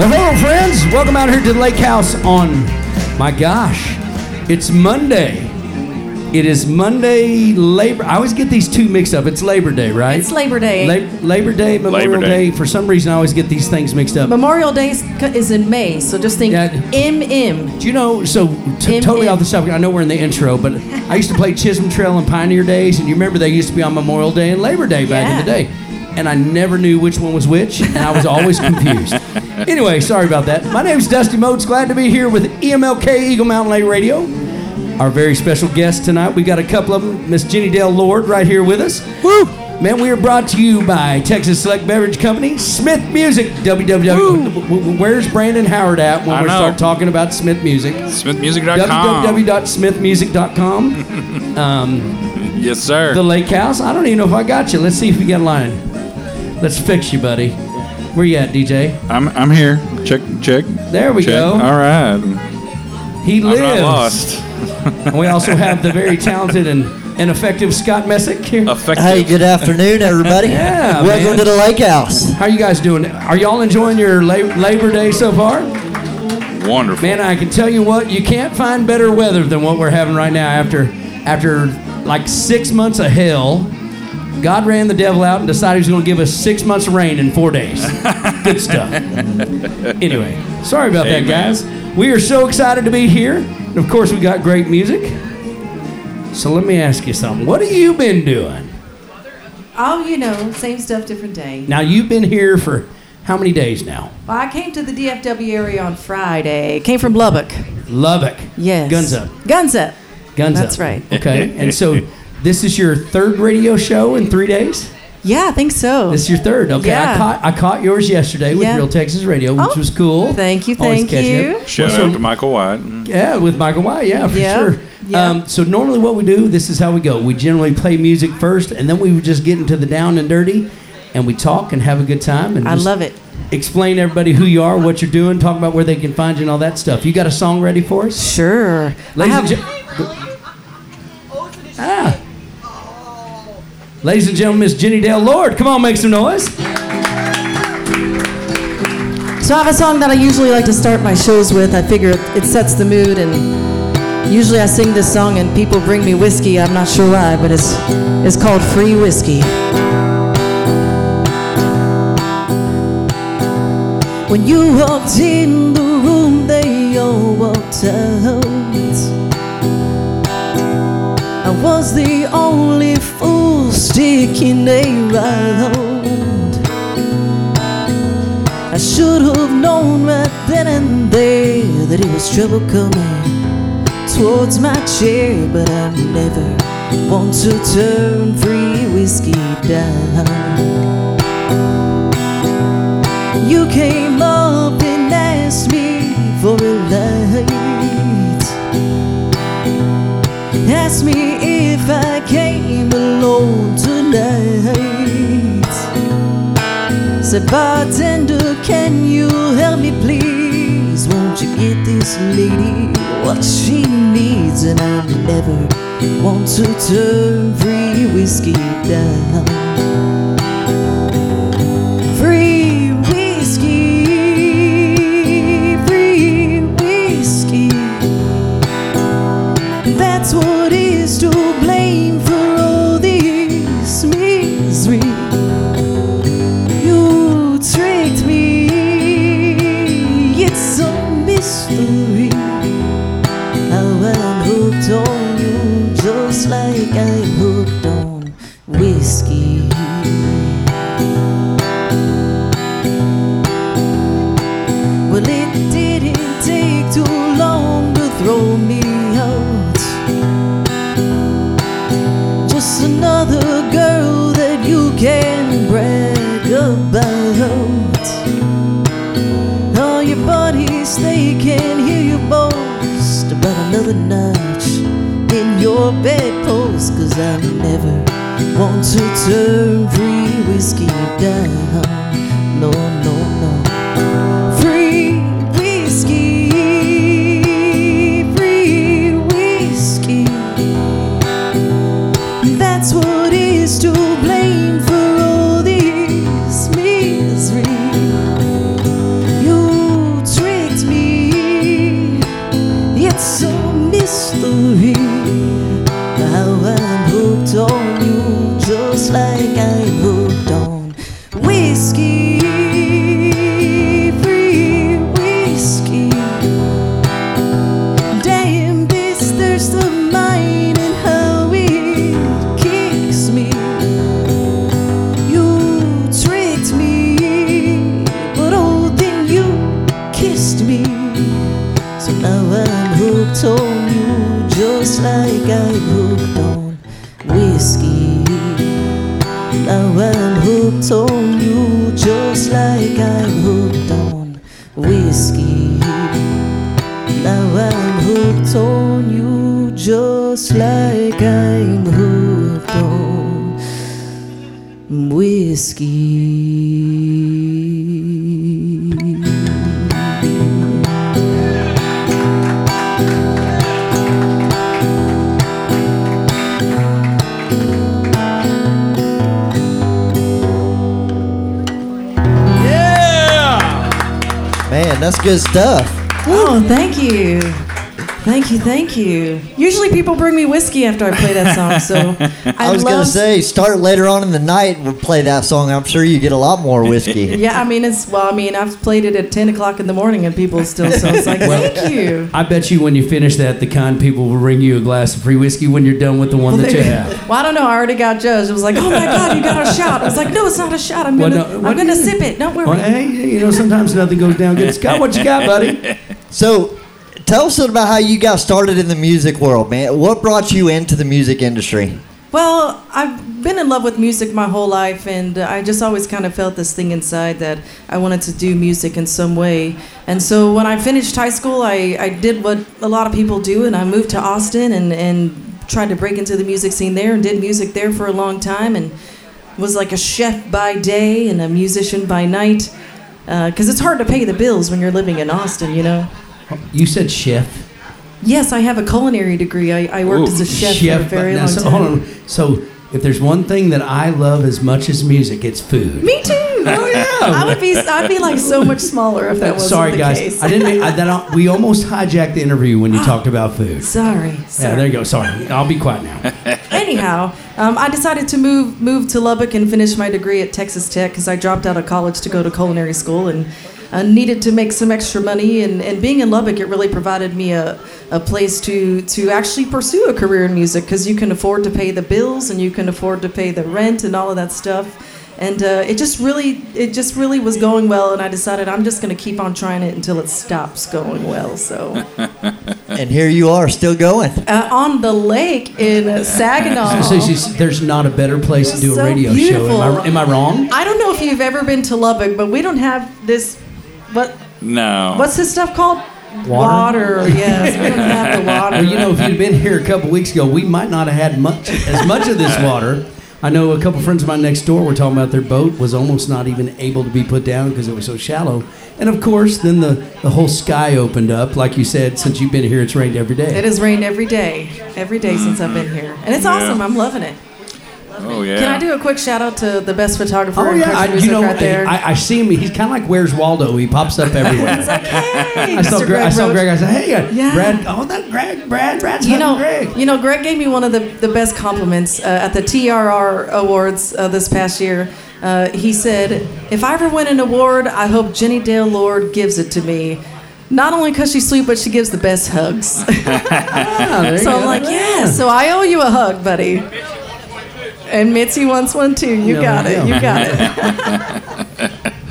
Well, hello, friends. Welcome out here to the Lake House on, my gosh, it's Monday. It is Monday, Labor. I always get these two mixed up. It's Labor Day, right? It's Labor Day. La- Labor Day, Memorial Labor Day. Day. For some reason, I always get these things mixed up. Memorial Day is- is in May, so just think Yeah. MM. Do you know? So t- M- totally M. off the subject. I know we're in the intro, but I used to play Chisholm Trail and Pioneer Days, and you remember they used to be on Memorial Day and Labor Day back in the Yeah. day, and I never knew which one was which, and I was always confused. Anyway, sorry about that. My name's Dusty Motes. Glad to be here with EMLK Eagle Mountain Lake Radio. Our very special guest tonight. We got a couple of them. Miss Jenni Dale Lord right here with us. Woo! Man, we are brought to you by Texas Select Beverage Company, Smith Music, www. w- w- Where's Brandon Howard at when I we know. start talking about Smith Music? SmithMusic.com. www.smithmusic.com. Um, yes, sir. the Lake House. I don't even know if I got you. Let's see if we got a line. Let's fix you, buddy. Where you at, DJ? I'm I'm here. Check check. There we check. go. All right. He lives. I'm lives. not lost. And we also have the very talented and, and effective Scott Messick here. Effective. Hey, good afternoon, everybody. Yeah, Welcome man. to the Lake House. How you guys doing? Are y'all enjoying your La- Labor Day so far? Wonderful. Man, I can tell you what, you can't find better weather than what we're having right now after after like six months of hell. God ran the devil out and decided he was going to give us six months of rain in four days. Good stuff. Anyway, sorry about that, guys. We are so excited to be here. And of course, we got great music. So let me ask you something. What have you been doing? Oh, you know, same stuff, different day. Now, you've been here for how many days now? Well, I came to the DFW area on Friday. Came from Lubbock. Lubbock. Yes. Guns up. Guns up. Guns That's up. That's right. Okay. And so this is your third radio show in three days? Yeah, I think so. This is your third. Okay. I caught I caught yours yesterday with Yeah. Real Texas Radio, which Oh, was cool. Thank you, Always thank you. up. Shout Well, so- out to Michael White. Yeah, with Michael White. Yeah, for Yeah. sure. Yeah. Um, so normally what we do, this is how we go. We generally play music first, and then we would just get into the down and dirty, and we talk and have a good time. And I love it. Explain to everybody who you are, what you're doing, talk about where they can find you, and all that stuff. You got a song ready for us? Sure. I Ladies have- Ladies and gentlemen, Miss Jenni Dale Lord, come on, make some noise. So I have a song that I usually like to start my shows with. I figure it, sets the mood, and usually I sing this song and people bring me whiskey. I'm not sure why, but it's it's called Free Whiskey. When you walked in the room, they all walked out. I was the only fool sticking around. I should have known right then and there that it was trouble coming towards my chair, but I never want to turn free whiskey down. You came up and asked me for a light. Asked me if I came alone tonight. Said, bartender, can you help me please? Won't you get this lady what she needs? And I'll never want to turn free whiskey down. Now I'm hooked on you, just like I'm hooked on whiskey. Now I'm hooked on you, just like I'm hooked on whiskey. That's good stuff. Oh, thank you. Thank you, thank you. Usually people bring me whiskey after I play that song, so I, I was love gonna say, start later on in the night. We'll play that song. I'm sure you get a lot more whiskey. Yeah, I mean it's well, I mean I've played it at ten o'clock in the morning and people still so it's like thank you. I bet you when you finish that, the kind people will bring you a glass of free whiskey when you're done with the one that you have. Well, I don't know. I already got judged. It was like, oh my god, you got a shot. I was like, no, it's not a shot. I'm gonna, no, I'm what- gonna sip it. Don't worry. Well, hey, you know, sometimes nothing goes down good. Scott, what you got, buddy? So, tell us about how you got started in the music world, man. What brought you into the music industry? Well, I've been in love with music my whole life, and uh, I just always kind of felt this thing inside that I wanted to do music in some way. And so when I finished high school, I, I did what a lot of people do, and I moved to Austin and, and tried to break into the music scene there and did music there for a long time and was like a chef by day and a musician by night. Because it's hard to pay the bills when you're living in Austin, you know? You said chef. Yes, I have a culinary degree. I, I worked Ooh, as a chef, for a very long so, time. So, if there's one thing that I love as much as music, it's food. Me too. Oh, yeah. I would be. I'd be like so much smaller if that wasn't Sorry, the guys. case. I didn't. Mean, I, that, we almost hijacked the interview when you talked about food. Sorry. Yeah, there you go. Sorry. I'll be quiet now. Anyhow, um, I decided to move move to Lubbock and finish my degree at Texas Tech because I dropped out of college to go to culinary school and uh, needed to make some extra money. And, and being in Lubbock, it really provided me a, a place to to actually pursue a career in music because you can afford to pay the bills and you can afford to pay the rent and all of that stuff. And uh, it just really it just really was going well, and I decided I'm just going to keep on trying it until it stops going well. So. And here you are, still going. uh, on the lake in Saginaw. So, she's, there's not a better place to do a So radio show. Am I, beautiful. am I wrong? I don't know if you've ever been to Lubbock, but we don't have this. What No. what's this stuff called? Water? yes, we don't have the water. Well, you know, if you'd been here a couple weeks ago, we might not have had much as much of this water. I know a couple friends of mine next door were talking about their boat was almost not even able to be put down because it was so shallow. And of course, then the, the whole sky opened up. Like you said, since you've been here, it's rained every day. it has rained every day, every day since I've been here, and it's awesome. I'm loving it. Oh yeah. Can I do a quick shout out to the best photographer Oh yeah, I, you know, right there? I, I see him. He's kind of like Where's Waldo. He pops up everywhere. hey, I saw, Mr. Greg, I saw Greg. I said, "Hey, uh, Yeah. Brad. Oh, that Greg, Brad, Brad's You know, Greg." you know, Greg gave me one of the, the best compliments uh, at the TRR Awards uh, this past year. Uh, he said, "If I ever win an award, I hope Jenni Dale Lord gives it to me. Not only because she's sweet, but she gives the best hugs." Ah, so I'm like, "Yeah." So I owe you a hug, buddy. And Mitzi wants one too. You No, got it. yeah. You got it.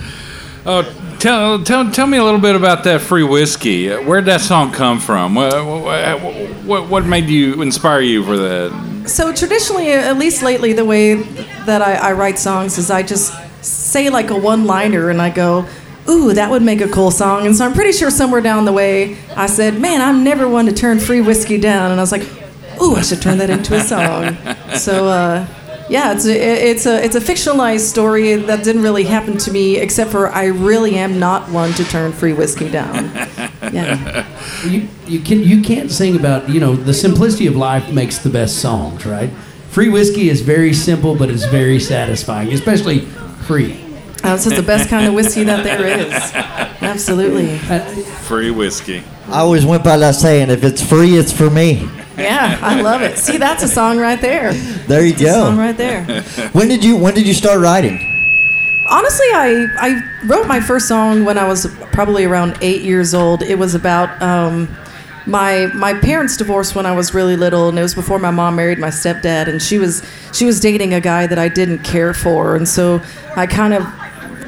Oh, tell tell tell me a little bit about that free whiskey. Uh, Where'd that song come from? What what, what, what made you inspire you for that? So traditionally, at least lately, the way that I, I write songs is I just say like a one-liner and I go, "Ooh, that would make a cool song." And so I'm pretty sure somewhere down the way, I said, "Man, I'm never one to turn free whiskey down," and I was like, "Ooh, I should turn that into a song." so. Uh, yeah, it's a, it's a it's a fictionalized story that didn't really happen to me, except for I really am not one to turn free whiskey down. Yeah. You, you can you can't sing about you know the simplicity of life makes the best songs, right? Free whiskey is very simple, but it's very satisfying, especially free. Uh, this is the best kind of whiskey that there is. Absolutely. Free whiskey. I always went by that saying, if it's free, it's for me. Yeah, I love it. See, that's a song right there. There you That's a song go. right there. When did you When did you start writing? Honestly, I, I wrote my first song when I was probably around eight years old. It was about um, my my parents divorced when I was really little, and it was before my mom married my stepdad, and she was she was dating a guy that I didn't care for, and so I kind of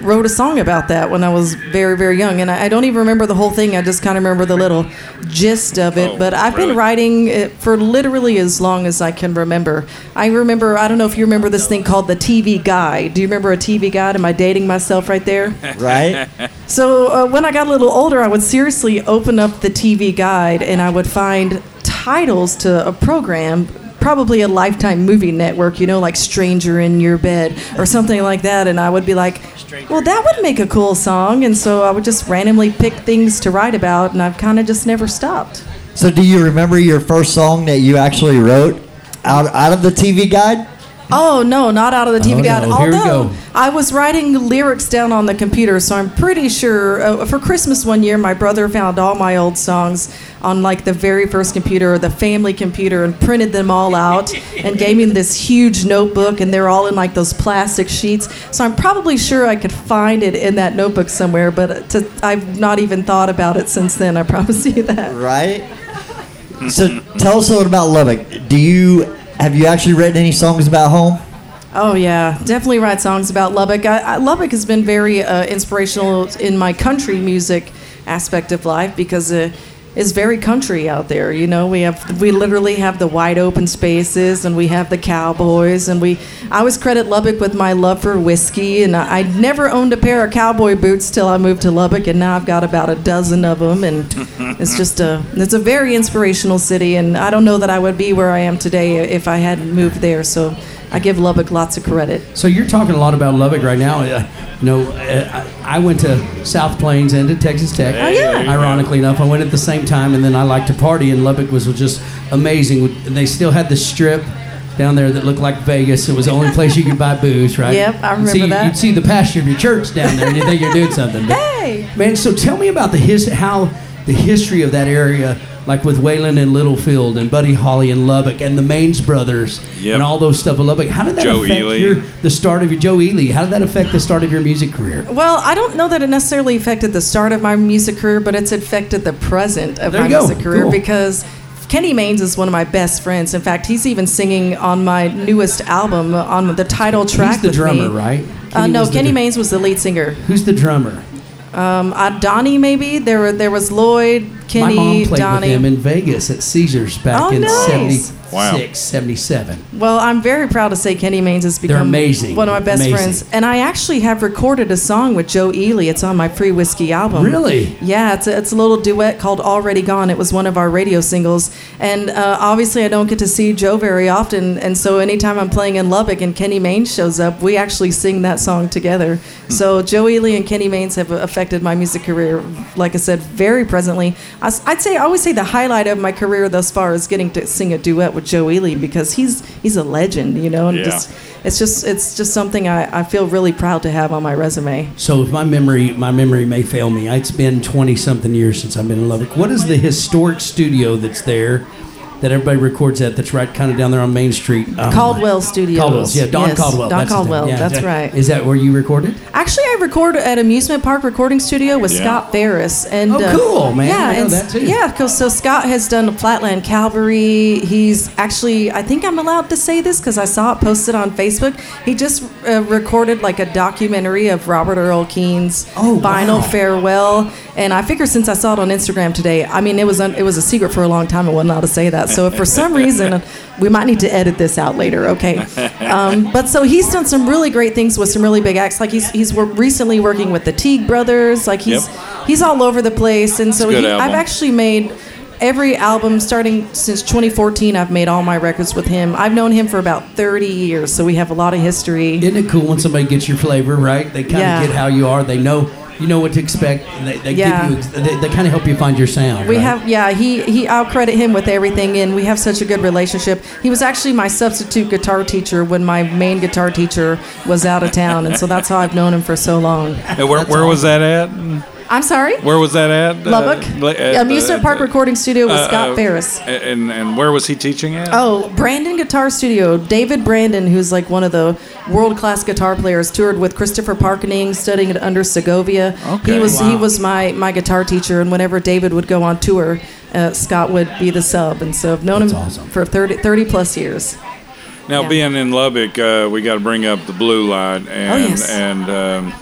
wrote a song about that when I was very very young, and I, I don't even remember the whole thing. I just kind of remember the little gist of it. Oh, but I've really? been writing it for literally as long as I can remember. I remember I don't know if you remember this thing called the TV Guide. Do you remember a TV Guide? Am I dating myself right there? Right. So uh, when I got a little older, I would seriously open up the TV guide and I would find titles to a program, probably a Lifetime movie network, you know, like Stranger in Your Bed or something like that. And I would be like, well, that would make a cool song. And so I would just randomly pick things to write about, and I've kind of just never stopped. So, do you remember your first song that you actually wrote out out of the TV guide? Oh no, not out of the TV Oh, guide. no. Although. I was writing lyrics down on the computer, so I'm pretty sure. Uh, for Christmas one year, my brother found all my old songs on like the very first computer, the family computer, and printed them all out and gave me this huge notebook, and they're all in like those plastic sheets. So I'm probably sure I could find it in that notebook somewhere, but to, I've not even thought about it since then. I promise you that. Right. So, tell us a little about Lubbock. Do you have you actually written any songs about home? Oh yeah, definitely write songs about Lubbock. I, I, Lubbock has been very uh, inspirational in my country music aspect of life because uh, it's very country out there. You know, we have we literally have the wide open spaces and we have the cowboys and we. I always credit Lubbock with my love for whiskey and I, I never owned a pair of cowboy boots till I moved to Lubbock and now I've got about a dozen of them and it's just a it's a very inspirational city and I don't know that I would be where I am today if I hadn't moved there. So. I give Lubbock lots of credit. So you're talking a lot about Lubbock right now. Uh, you know, uh, I I went to South Plains and to Texas Tech. Oh, yeah. Ironically enough, I went at the same time, and then I like to party, and Lubbock was just amazing. They still had the strip down there that looked like Vegas. It was the only place you could buy booze, right? Yep, I You'd see, remember that. You'd see the pasture of your church down there, and you think you're doing something. But, Hey! man, so tell me about the his how the history of that area. Like with Waylon and Littlefield and Buddy Holly and Lubbock and the Maines brothers Yep. and all those stuff in Lubbock. How did that Joe affect Ely. your the start of your Joe Ely. How did that affect the start of your music career? Well, I don't know that it necessarily affected the start of my music career, but it's affected the present of There my music career Cool. because Kenny Maines is one of my best friends. In fact, he's even singing on my newest album uh, on the title track. He's the with drummer, me. right? Uh, no, was the Kenny dr- Maines was the lead singer. Who's the drummer? Um, uh, Donnie, maybe there were there was Lloyd, Kenny, My mom played Donnie. with them in Vegas at Caesars back Oh, in nice. 76, Wow. 77. Well, I'm very proud to say Kenny Maines has become amazing. one of my best Amazing. friends. And I actually have recorded a song with Joe Ely. It's on my Free Whiskey album. Really? Yeah, it's a, it's a little duet called Already Gone. It was one of our radio singles. And uh, obviously, I don't get to see Joe very often. And so, anytime I'm playing in Lubbock and Kenny Maines shows up, we actually sing that song together. So, Joe Ely and Kenny Maines have affected my music career, like I said, very presently. I, would say, I always say the highlight of my career thus far is getting to sing a duet with Joe Ely because he's he's a legend, you know? And Yeah. just, it's just it's just something I, I feel really proud to have on my resume. So if my memory my memory may fail me, it's been 20 something years since I've been in Lubbock. What is the historic studio that's there that everybody records at that's right kind of down there on Main Street? Um, Caldwell Studios. Caldwell's, yeah, Don Yes, Caldwell. Don that's. Caldwell, Yeah, that's right. Is that where you recorded? Actually, I record at Amusement Park Recording Studio with Yeah. Scott Faris. And Oh, uh, cool, man. Yeah, I know and that, too. Yeah, 'cause- so Scott has done Flatland Cavalry. He's actually, I think I'm allowed to say this because I saw it posted on Facebook. He just uh, recorded like a documentary of Robert Earl Keen's Oh, final wow. farewell. And I figure since I saw it on Instagram today, I mean, it was un- it was a secret for a long time. I wasn't allowed to say that. So if for some reason we might need to edit this out later, okay? Um, but so he's done some really great things with some really big acts. Like he's he's wor- recently working with the Teague Brothers. Like he's Yep. he's all over the place. And so It's a good he, I've actually made every album starting since 2014. I've made all my records with him. I've known him for about 30 years, so we have a lot of history. Isn't it cool when somebody gets your flavor right? They kind of Yeah. get how you are. They know you know what to expect. And they they Yeah. you they, they kind of help you find your sound. We right? have, yeah. He, he. I'll credit him with everything, and we have such a good relationship. He was actually my substitute guitar teacher when my main guitar teacher was out of town, and so that's how I've known him for so long. And where, where was that at? I'm sorry. Where was that at? Lubbock. Uh, at Amusement the- Park Recording Studio with uh, Scott uh, Faris. And and where was he teaching at? Oh, Brandon Guitar Studio. David Brandon, who's like one of the world class guitar players, toured with Christopher Parkening, studying at under Segovia. Okay. He was he was my my guitar teacher, and whenever David would go on tour, uh, Scott would be the sub, and so I've known That's him awesome. for 30, 30 plus years. Now, Yeah. being in Lubbock, uh, we got to bring up the blue light and Oh, yes. and um,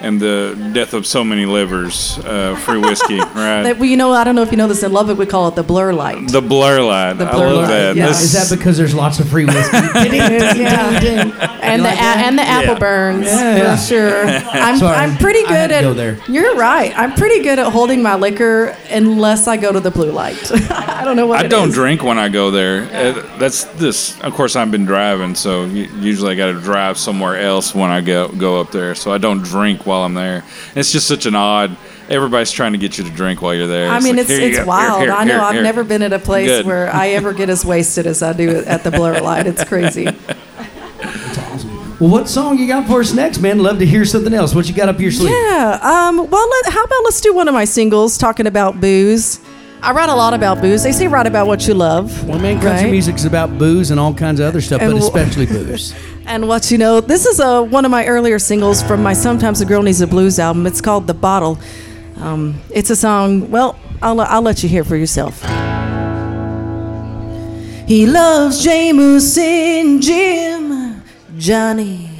and the death of so many livers, uh, free whiskey, right? That, well, you know, I don't know if you know this in Lubbock, we call it the blur light. the blur light. The I love light, that. yeah. This- Is that because there's lots of free whiskey? yeah. and the like a- and the apple burns Yeah, yeah. for sure. I'm Sorry, I'm pretty I had good to at. go there. You're right. I'm pretty good at holding my liquor unless I go to the blue light. I don't know what I it don't is. drink when I go there. Uh, that's this. Of course, I've been driving, so usually I got to drive somewhere else when I go go up there. So I don't drink while I'm there. It's just such an odd. Everybody's trying to get you to drink while you're there. I mean, like, it's it's go. Here, wild. here, I know. here, I've here." never been at a place Good. where I ever get as wasted as I do at the blur light. It's crazy. well, what song you got for us next, man? Love to hear something else. What you got up your sleeve? Yeah. Um, well, let, how about let's do one of my singles talking about booze. I write a lot about booze. They say write about what you love. Well, man, country right? music's about booze and all kinds of other stuff, And but especially booze. And what you know, this is a, one of my earlier singles from my Sometimes a Girl Needs a Blues album. It's called The Bottle. Um, it's a song, well, I'll, I'll let you hear for yourself. He loves Jameson, Jim, Johnny,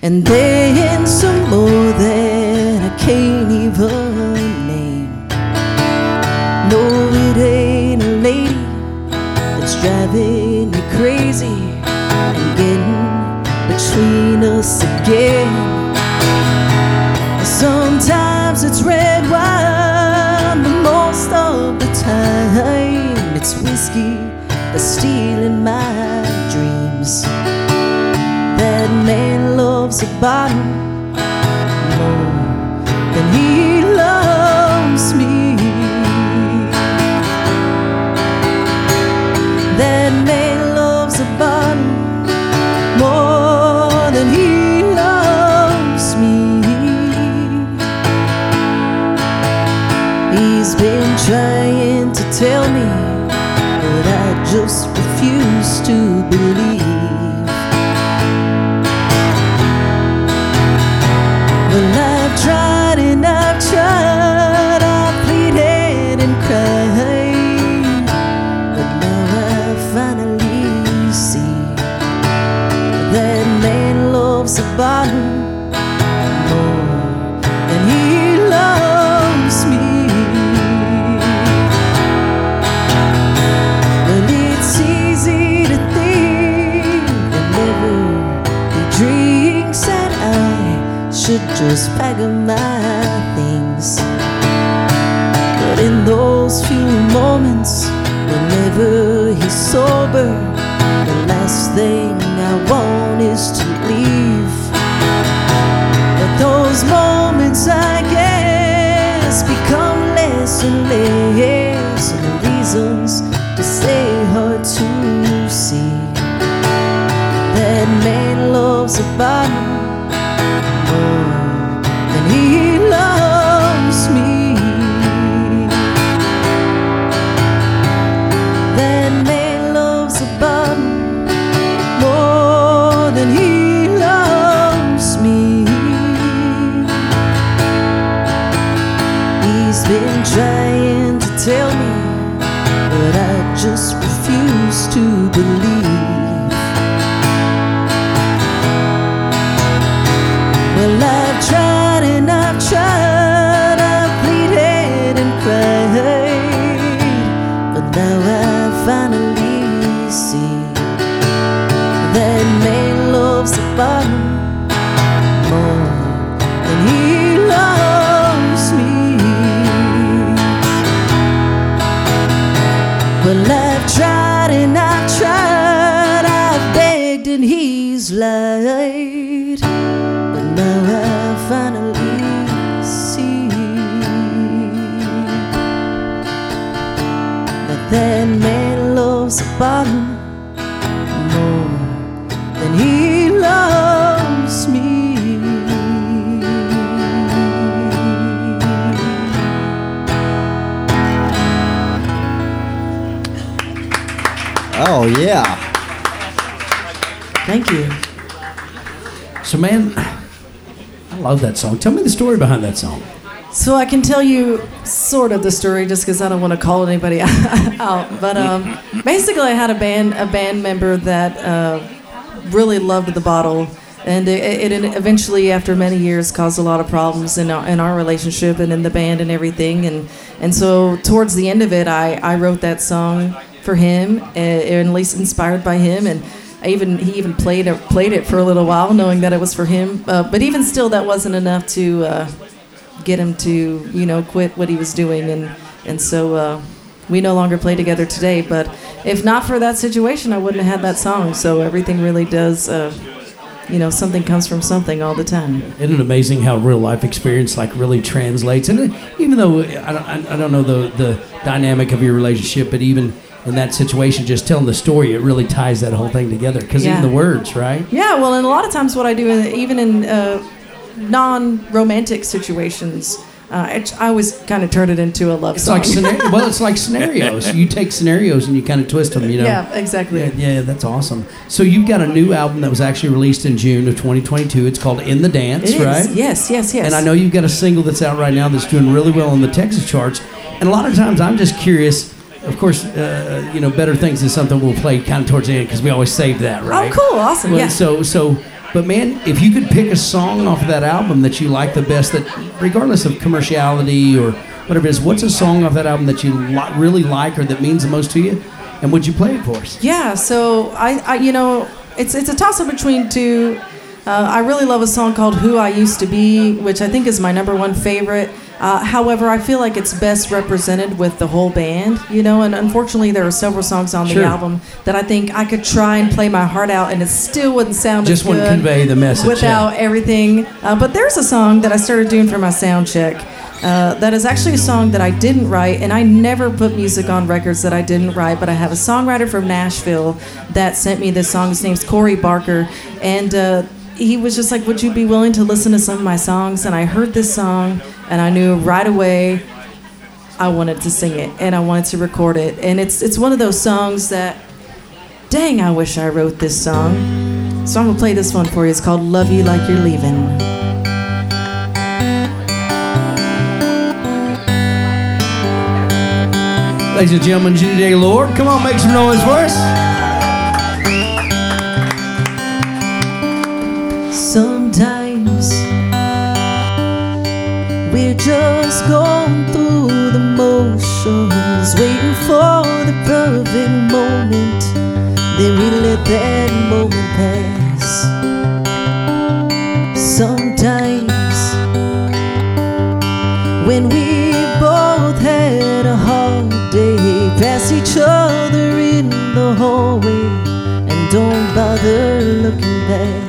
and then some more that I can't even between us again. Sometimes it's red wine, but most of the time it's whiskey that's stealing my dreams. That man loves a bottle believe. Just pack up my things. But in those few moments, whenever he's sober, the last thing I want is to leave. But those moments, I guess, become less and less, and the reasons to stay hard to see. That man loves a bottle man, I love that song. Tell me the story behind that song. So I can tell you sort of the story, just because I don't want to call anybody out. But um, basically, I had a band a band member that uh, really loved the bottle, and it, it eventually, after many years, caused a lot of problems in our, in our relationship and in the band and everything. And and so towards the end of it, I, I wrote that song for him, and at least inspired by him, and. I even he even played it played it for a little while, knowing that it was for him. Uh, but even still, that wasn't enough to uh, get him to you know quit what he was doing and and so uh, we no longer play together today but if not for that situation i wouldn't have had that song so everything really does uh, you know something comes from something all the time Isn't it amazing how real life experience like really translates? And even though I don't, I don't know the, the dynamic of your relationship, but even in that situation, just telling the story, it really ties that whole thing together. Because Yeah. even the words, right? yeah well and a lot of times what i do even in uh, non-romantic situations uh, I, I always kind of turn it into a love It's song like scenario, well, it's like scenarios. You take scenarios and you kind of twist them. You know. yeah exactly Yeah, yeah, that's awesome. So you've got a new album that was actually released in June of 2022. It's called In the Dance, right? yes yes yes And I know you've got a single that's out right now that's doing really well on the Texas charts. And a lot of times I'm just curious. Of course, uh, you know, Better Things is something we'll play kind of towards the end because we always save that, right? oh cool awesome Well, yeah So, so, but man, if you could pick a song off of that album that you like the best, that regardless of commerciality or whatever it is, what's a song off that album that you li- really like or that means the most to you? And would you play it for us? Yeah, so I, I you know, it's it's a toss up between two. Uh, I really love a song called "Who I Used to Be," which I think is my number one favorite. Uh, however, I feel like it's best represented with the whole band, you know. And unfortunately, there are several songs on the Sure. album that I think I could try and play my heart out, and it still wouldn't sound Just as wouldn't good convey the message, without everything. Uh, but there's a song that I started doing for my sound check. Uh, that is actually a song that I didn't write, and I never put music on records that I didn't write. But I have a songwriter from Nashville that sent me this song. His name's Corey Barker, and uh, he was just like, "Would you be willing to listen to some of my songs?" And I heard this song, and I knew right away I wanted to sing it, and I wanted to record it. And it's it's one of those songs that, dang, I wish I wrote this song. So I'm gonna play this one for you. It's called "Love You Like You're Leaving." Ladies and gentlemen, Judy Day Lord, come on, make some noise for us. Just going through the motions, waiting for the perfect moment. Then we let that moment pass. Sometimes when we both had a hard day, pass each other in the hallway and don't bother looking back.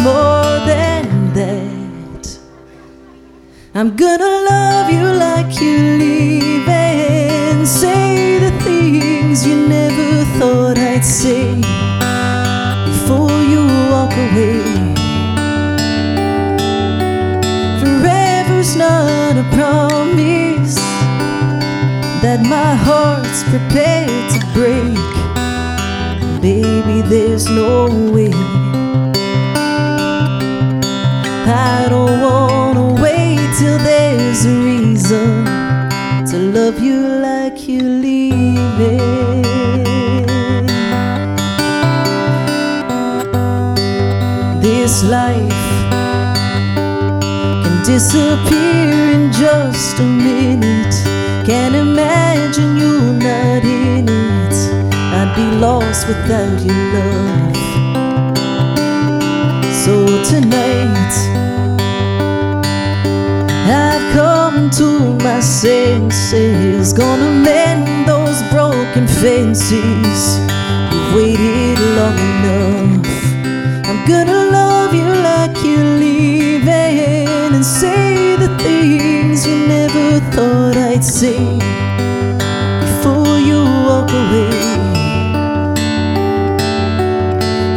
More than that. I'm gonna love you like you leave and say the things you never thought I'd say before you walk away. Forever's not a promise that my heart's prepared to break. Baby, there's no way. I don't wanna wait till there's a reason to love you like you leave it. This life can disappear in just a minute. Can't imagine you not in it. I'd be lost without your love. So tonight, my senses. Gonna mend those broken fences. You've waited long enough. I'm gonna love you like you're leaving and say the things you never thought I'd say before you walk away.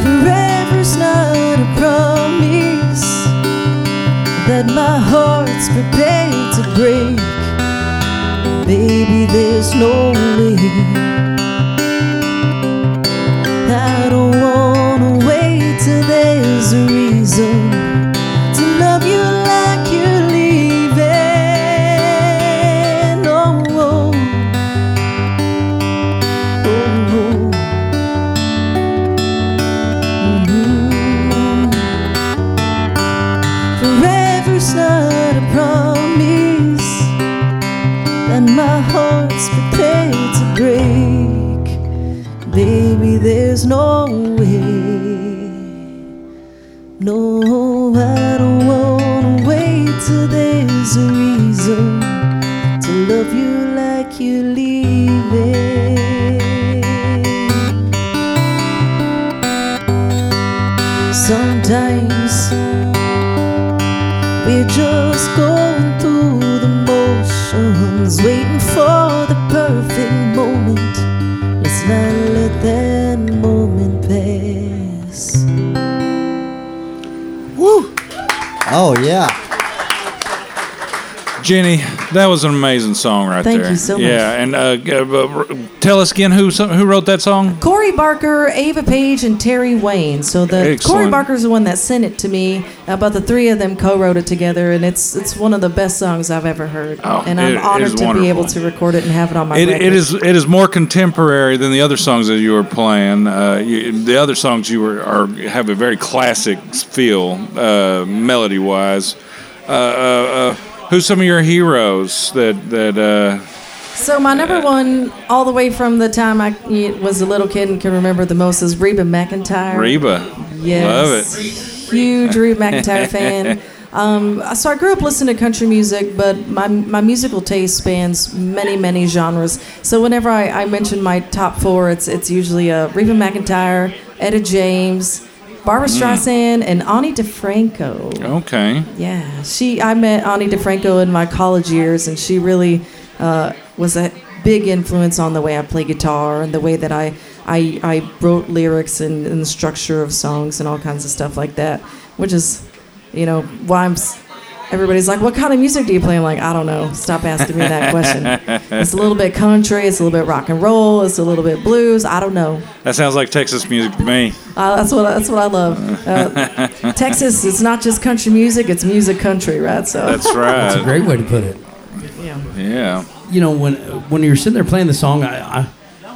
Forever's not a promise that my heart's prepared to break. Baby, there's no way. No Jenni, that was an amazing song right Thank there. you so much. Yeah, and uh, uh, tell us again who who wrote that song. Corey Barker, Ava Page, and Terry Wayne. So the Corey Excellent. Barker's the one that sent it to me. But the three of them co-wrote it together, and it's it's one of the best songs I've ever heard. Oh, and I'm honored to be able to record it and have it on my It, record. it is it is more contemporary than the other songs that you were playing. Uh, you, the other songs you were are have a very classic feel, uh, melody wise. Uh, uh, uh, who's some of your heroes that that uh, So my number one, all the way from the time I was a little kid and can remember the most, is Reba McEntire. Reba? Yes. Love it. Huge Reba McEntire fan. Um, so I grew up listening to country music, but my, my musical taste spans many, many genres. So whenever I, I mention my top four, it's it's usually uh, Reba McEntire, Etta James, Barbara Mm. Streisand, and Ani DiFranco. Okay. Yeah, she. I met Ani DiFranco in my college years, and she really uh, was a big influence on the way I play guitar and the way that I I, I wrote lyrics and, and the structure of songs and all kinds of stuff like that. Which is, you know, why I'm. S- Everybody's like, "What kind of music do you play?" I'm like, "I don't know. Stop asking me that question." it's a little bit country. It's a little bit rock and roll. It's a little bit blues. I don't know. That sounds like Texas music to me. Uh, that's what that's what I love. Uh, Texas, it's not just country music; it's music country, right? So That's right. That's a great way to put it. yeah. Yeah. You know, when when you're sitting there playing the song, I, I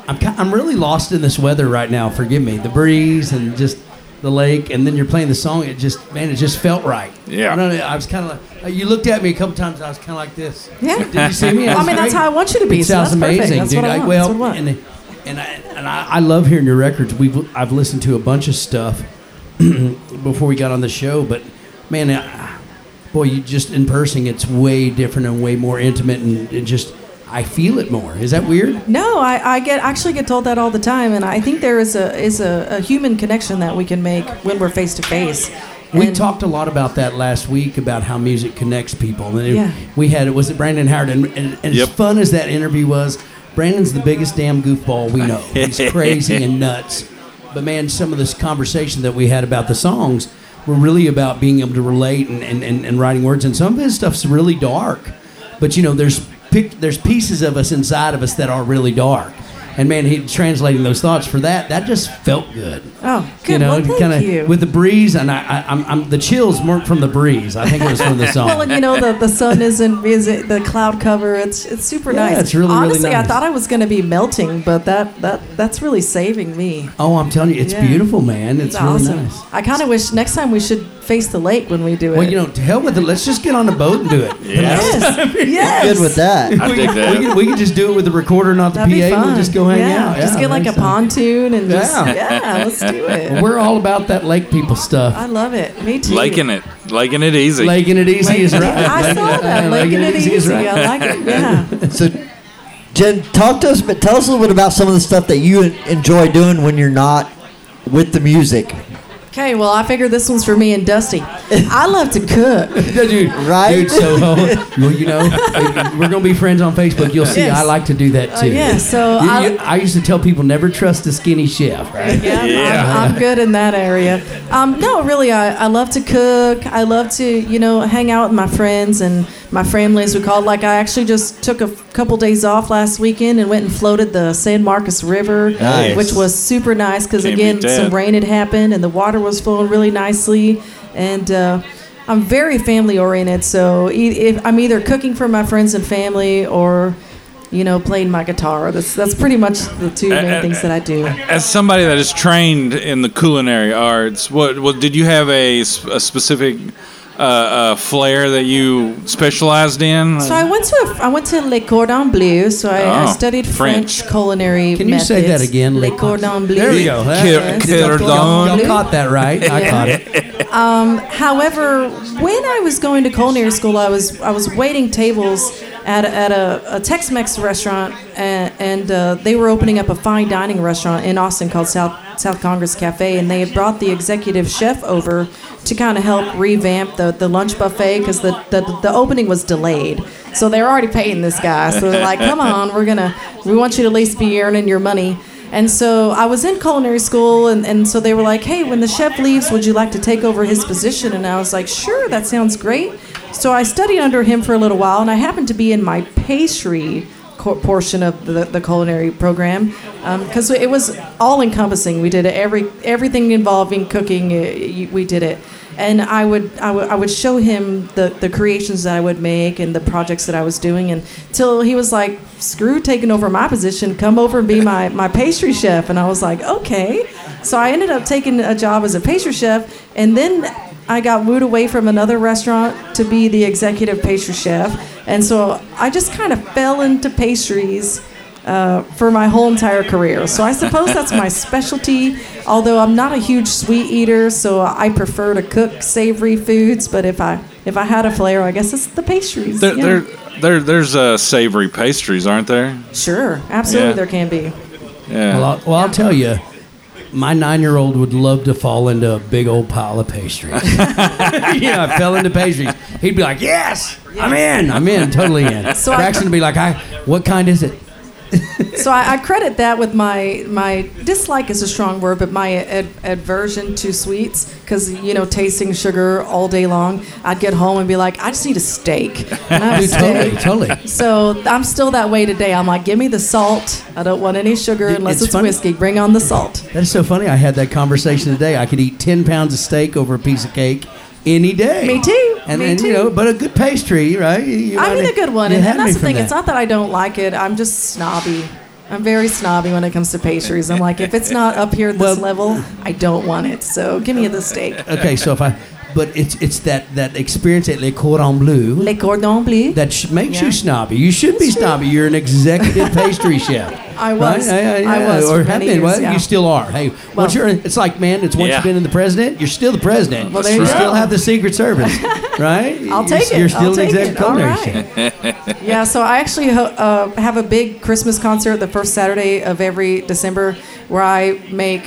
I'm I'm really lost in this weather right now. Forgive me, the breeze and just the lake, and then you're playing the song. It just man, it just felt right. Yeah. I, don't know, I was kind of like uh, you looked at me a couple times. I was kind of like this. Yeah. Did you see me? I was mean, that's great. how I want you to be, It so sounds that's amazing, That's dude. what I I- well, That's what I want. and and I and I, I love hearing your records. We've I've listened to a bunch of stuff before we got on the show, but man, I, boy, you just in person, it's way different and way more intimate, and it just I feel it more. Is that weird? No, I, I get actually get told that all the time, and I think there is a is a, a human connection that we can make when we're face to face. We And- talked a lot about that last week about how music connects people. And Yeah. we had it was it Brandon Howard, and, and, and Yep. as fun as that interview was, Brandon's the biggest damn goofball we know. He's crazy and nuts. But man, some of this conversation that we had about the songs were really about being able to relate and, and, and, and writing words. And some of his stuff's really dark. But you know, there's pic- there's pieces of us inside of us that are really dark. And man, he translating those thoughts for that, that just felt good Oh, good. you know, well, kind of with the breeze, and I, I, I'm, I'm the chills weren't from the breeze. I think it was from the sun. well, and you know the, the sun isn't is it the cloud cover. It's it's super Yeah, nice. it's really, really Honestly, I thought I was going to be melting, but that that that's really saving me. oh, I'm telling you, it's Yeah. beautiful, man. It's, It's really awesome. nice. I kind of wish next time we should face the lake when we do it. Well, you know, to hell with it. Let's just get on a boat and do it. yes, yes. Good with that. I we, dig could, that. we, could, we could just do it with the recorder, not the That'd be PA. fun. We'll just go hang yeah, out. Just get like a so. pontoon and just Yeah. yeah, let's do it. Well, we're all about that lake people stuff. I love it. Me too. Laking it. Laking it easy. Laking it easy is right. I saw that. Making it easy. is right. I like it. Yeah. So, Jen, talk to us, but tell us a little bit about some of the stuff that you enjoy doing when you're not with the music. Okay, well, I figured this one's for me and Dusty. I love to cook. dude, Right? Dude, so uh, well, you know, we're gonna be friends on Facebook. You'll see, Yes. I like to do that Oh, too. yeah, so You- I- you- I used to tell people never trust a skinny chef. Right? Yeah, Yeah. I'm, I'm good in that area. Um, no, really, I, I love to cook. I love to, you know, hang out with my friends and my family, as we call. Like I actually just took a couple days off last weekend and went and floated the San Marcos River, Nice. which was super nice because again, beat that. some rain had happened and the water was flowing really nicely. And uh, I'm very family oriented, so e- if I'm either cooking for my friends and family or you know, playing my guitar. That's that's pretty much the two main uh, things that I do. As somebody that is trained in the culinary arts, what, what did you have a specific uh, uh, flair that you specialized in? So I went to a, I went to Le Cordon Bleu. So I, I Oh, studied French, French. culinary. Can you say that again? Le Cordon Bleu. There you go. Cor- Y'all- cordon. Y'all caught that right. I caught it. However, when I was going to culinary school, I was I was waiting tables at, at a, a Tex-Mex restaurant, and, and uh, they were opening up a fine dining restaurant in Austin called South South Congress Cafe, and they had brought the executive chef over to kind of help revamp the, the lunch buffet because the, the the opening was delayed. So they're already paying this guy. So they're like, "Come on, we're gonna we want you to at least be earning your money." And so I was in culinary school, and, and so they were like, hey, when the chef leaves, would you like to take over his position? And I was like, sure, that sounds great. So I studied under him for a little while, and I happened to be in my pastry co- portion of the, the culinary program um, because it was all encompassing. We did every everything involving cooking. We did it, and I would I would would show him the the creations that I would make and the projects that I was doing, until he was like, "Screw taking over my position. Come over and be my my pastry chef." And I was like, "Okay." So I ended up taking a job as a pastry chef, and then I got wooed away from another restaurant to be the executive pastry chef. And so I just kind of fell into pastries uh, for my whole entire career. So I suppose that's my specialty, although I'm not a huge sweet eater, so I prefer to cook savory foods. But if I if I had a flair, I guess it's the pastries. There, yeah. there, there, there's uh, savory pastries, aren't there? Sure, absolutely, Yeah. there can be. Yeah. Well, I'll, well, I'll tell you, my nine-year-old would love to fall into a big old pile of pastries. yeah, I fell into pastries. He'd be like, "Yes, I'm in. I'm in. Totally in." So Braxton would be like, "I, what kind is it?" So I, I credit that with my my dislike is a strong word, but my ad, aversion to sweets because you know tasting sugar all day long, I'd get home and be like, I just need a steak. And I have a Dude, totally, steak. totally. So I'm still that way today. I'm like, give me the salt. I don't want any sugar unless it's it's, whiskey. Bring on the salt. That is so funny. I had that conversation today. I could eat ten pounds of steak over a piece of cake any day. Me too. And, Me and you too. know, but a good pastry, right? You- you I mean, a good one. And, and that's the thing. that. It's not that I don't like it. I'm just snobby. I'm very snobby when it comes to pastries. I'm like, if it's not up here at this Well- level, I don't want it. So give me the steak. Okay, so if I, but it's it's that that experience at Le Cordon Bleu Le cordon bleu. that sh- makes Yeah. you snobby. You should be snobby. You're an executive pastry chef. I was. Right? Yeah, I yeah, was Or have been. years, Well, yeah. you still are. Hey, once you're, it's like man. It's once Yeah. you've been in the president, you're still the president. Well, there you you still have the Secret Service, right? I'll You're- take it. You're still I'll an executive it. Culinary right. chef. Yeah, so I actually uh, have a big Christmas concert the first Saturday of every December where I make.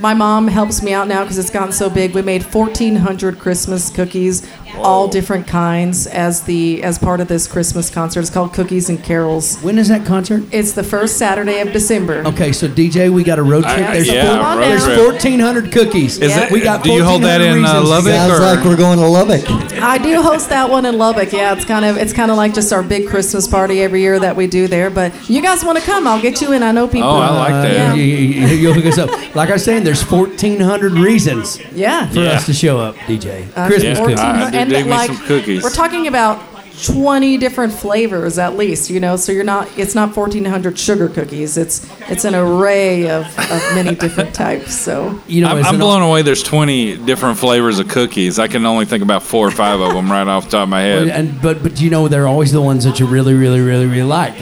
My mom helps me out now because it's gotten so big. We made 1,400 Christmas cookies, all different kinds, as the as part of this Christmas concert. It's called Cookies and Carols. When is that concert? It's the first Saturday of December. Okay, so DJ, we got a road trip. Yeah, There's, yeah, come on road there's trip. 1,400 cookies. Is Yeah. it, We got do you hold that in uh, reasons to Lubbock? go. Sounds or- like we're going to Lubbock. I do host that one in Lubbock. Yeah, it's kind of it's kind of like just our big Christmas party every year that we do there. But you guys want to come? I'll get you in. I know people. Oh, I like that. Yeah. You, you, you hook us up. Like I was saying, there's 1,400 reasons Yeah. for Yeah. us to show up, DJ. Uh, Christmas Yeah. cookies. I do and dig me like, some cookies. We're talking about 20 different flavors at least, you know. So you're not it's not 1400 sugar cookies. It's it's an array of, of many different types. So You know, I'm, I'm blown away. There's 20 different flavors of cookies. I can only think about four or five of them right off the top of my head. And but but you know they're always the ones that you really really really really like,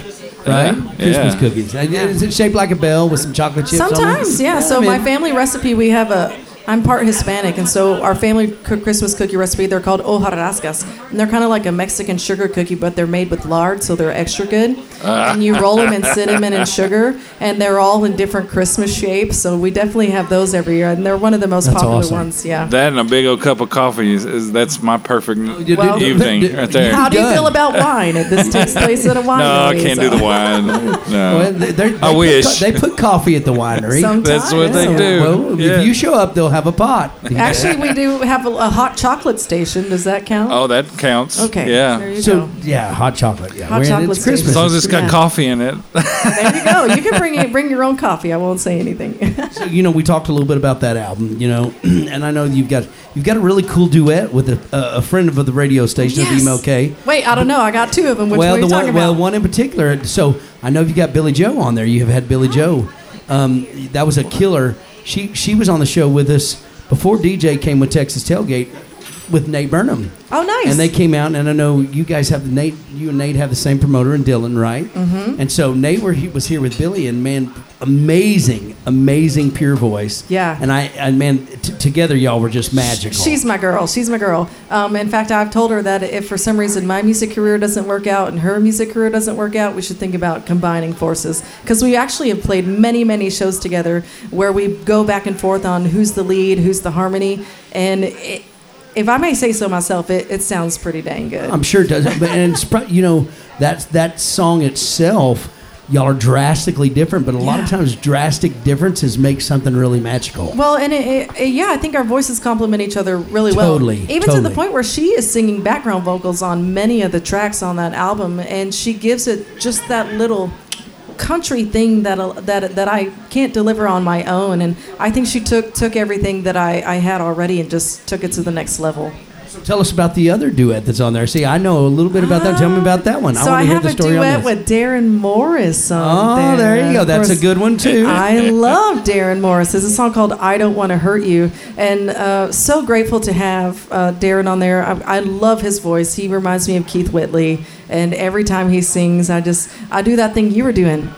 right? Yeah. Christmas Yeah. cookies. And Is it shaped like a bell with some chocolate chips? on it? Sometimes, yeah. So I my family recipe, we have a. I'm part Hispanic, and so our family Christmas cookie recipe, they're called hojarascas, and they're kind of like a Mexican sugar cookie, but they're made with lard, so they're extra good. Ah. and you roll them in cinnamon and sugar, and they're all in different Christmas shapes. So we definitely have those every year, and they're one of the most That's popular awesome. ones. Yeah. That and a big old cup of coffee is, is that's my perfect Well- evening right there. How do you Done. feel about wine? This takes place at a winery. no, I can't do the wine. No. they, they're- they I put wish. co- they put coffee at the winery. Sometimes. That's what they yeah. do. Well, Yeah. if you show up, they'll have a pot. Actually, we do have a, a hot chocolate station. Does that count? Oh, that counts. okay. There Yeah. you So go. yeah, hot chocolate. Yeah, Hot We're- chocolate It's Christmas. As long as it's got Yeah. coffee in it. There you go. You can bring bring your own coffee. I won't say anything. So, you know, we talked a little bit about that album. You know, and I know you've got you've got a really cool duet with a, a, a friend of the radio station Yes. of MLK. Wait, I don't know. I got two of them. Which well, one are you the talking one, well, one in particular. So I know you've got Billy Joe on there. You have had Billy Joe. Um, that was a killer. She she was on the show with us before DJ came with Texas Tailgate with Nate Burnham. Oh, nice. And they came out, and I know you guys have the Nate. You and Nate have the same promoter, and Dylan, right? Mm-hmm. And so Nate were, he was here with Billy, and man, amazing, amazing pure voice. Yeah. And I and man, t- together y'all were just magical. She's my girl. She's my girl. Um, in fact, I've told her that if for some reason my music career doesn't work out and her music career doesn't work out, we should think about combining forces. Because we actually have played many, many shows together where we go back and forth on who's the lead, who's the harmony, and it, if I may say so myself, it, it sounds pretty dang good. I'm sure it does. But and it's pro- you know that that song itself, y'all are drastically different. But a lot of times, drastic differences make something really magical. Well, and it, it, yeah, I think our voices complement each other really well. Totally, Even to the point where she is singing background vocals on many of the tracks on that album, and she gives it just that little country thing that that that I can't deliver on my own. And I think she took took everything that I, I had already and just took it to the next level. Tell us about the other duet that's on there. See, I know a little bit about that. Tell me about that one. So I want I to hear have a duet with Darren Morris on Oh, there you go. That's a good one too. I love Darren Morris. There's a song called "I Don't Want to Hurt You," and uh, so grateful to have uh, Darren on there. I, I love his voice. He reminds me of Keith Whitley, and every time he sings, I just I do that thing you were doing.